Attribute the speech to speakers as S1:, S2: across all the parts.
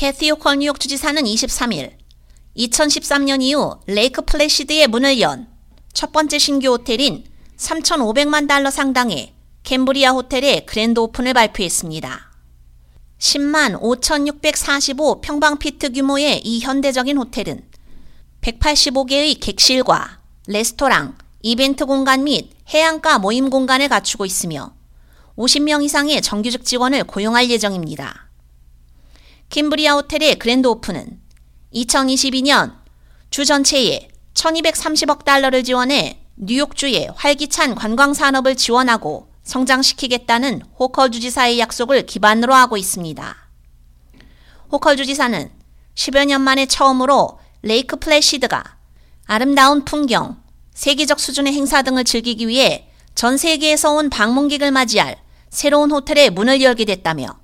S1: 캐시 호컬 뉴욕 주지사는 23일 2013년 이후 레이크 플래시드에 문을 연 첫 번째 신규 호텔인 3,500만 달러 상당의 캠브리아 호텔의 grand open을 발표했습니다. 10만 5,645 평방피트 규모의 이 현대적인 호텔은 185개의 객실과 레스토랑, 이벤트 공간 및 해안가 모임 공간을 갖추고 있으며 50명 이상의 정규직 직원을 고용할 예정입니다. 캠브리아 호텔의 grand open은 2022년 주 전체에 1230억 달러를 지원해 뉴욕주의 활기찬 관광 산업을 지원하고 성장시키겠다는 호컬 주지사의 약속을 기반으로 하고 있습니다. 호컬 주지사는 10여 년 만에 처음으로 레이크 플래시드가 아름다운 풍경, 세계적 수준의 행사 등을 즐기기 위해 전 세계에서 온 방문객을 맞이할 새로운 호텔의 문을 열게 됐다며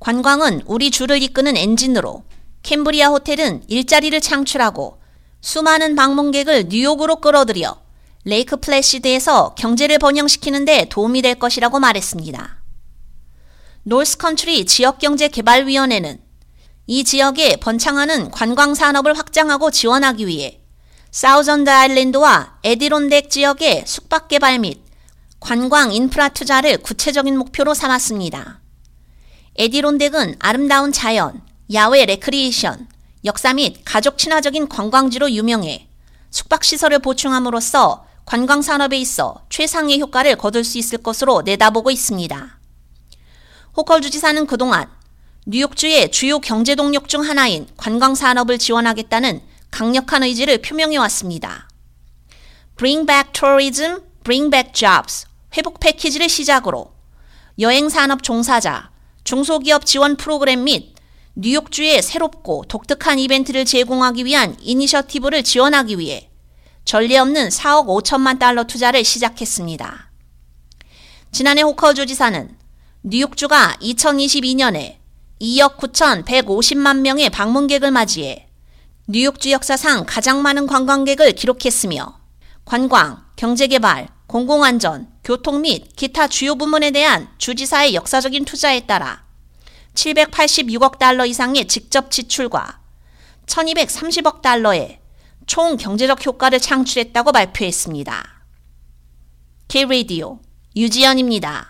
S1: 관광은 우리 주를 이끄는 엔진으로 캠브리아 호텔은 일자리를 창출하고 수많은 방문객을 뉴욕으로 끌어들여 레이크 플래시드에서 경제를 번영시키는 데 도움이 될 것이라고 말했습니다. 노스컨트리 지역경제개발위원회는 이 지역에 번창하는 관광 산업을 확장하고 지원하기 위해 사우전드 아일랜드와 에디론덱 지역의 숙박 개발 및 관광 인프라 투자를 구체적인 목표로 삼았습니다. 에디론덱은 아름다운 자연, 야외 레크리에이션, 역사 및 가족 친화적인 관광지로 유명해 숙박시설을 보충함으로써 관광 산업에 있어 최상의 효과를 거둘 수 있을 것으로 내다보고 있습니다. 호컬 주지사는 그동안 뉴욕주의 주요 경제 동력 중 하나인 관광 산업을 지원하겠다는 강력한 의지를 표명해 왔습니다. Bring back tourism, bring back jobs 회복 패키지를 시작으로 여행 산업 종사자, 중소기업 지원 프로그램 및 뉴욕주의 새롭고 독특한 이벤트를 제공하기 위한 이니셔티브를 지원하기 위해 전례 없는 4억 5천만 달러 투자를 시작했습니다. 지난해 호커 주지사는 뉴욕주가 2022년에 2억 9,150만 명의 방문객을 맞이해 뉴욕주 역사상 가장 많은 관광객을 기록했으며 관광, 경제개발, 공공안전, 교통 및 기타 주요 부문에 대한 주지사의 역사적인 투자에 따라 786억 달러 이상의 직접 지출과 1230억 달러의 총 경제적 효과를 창출했다고 발표했습니다. K-Radio 유지연입니다.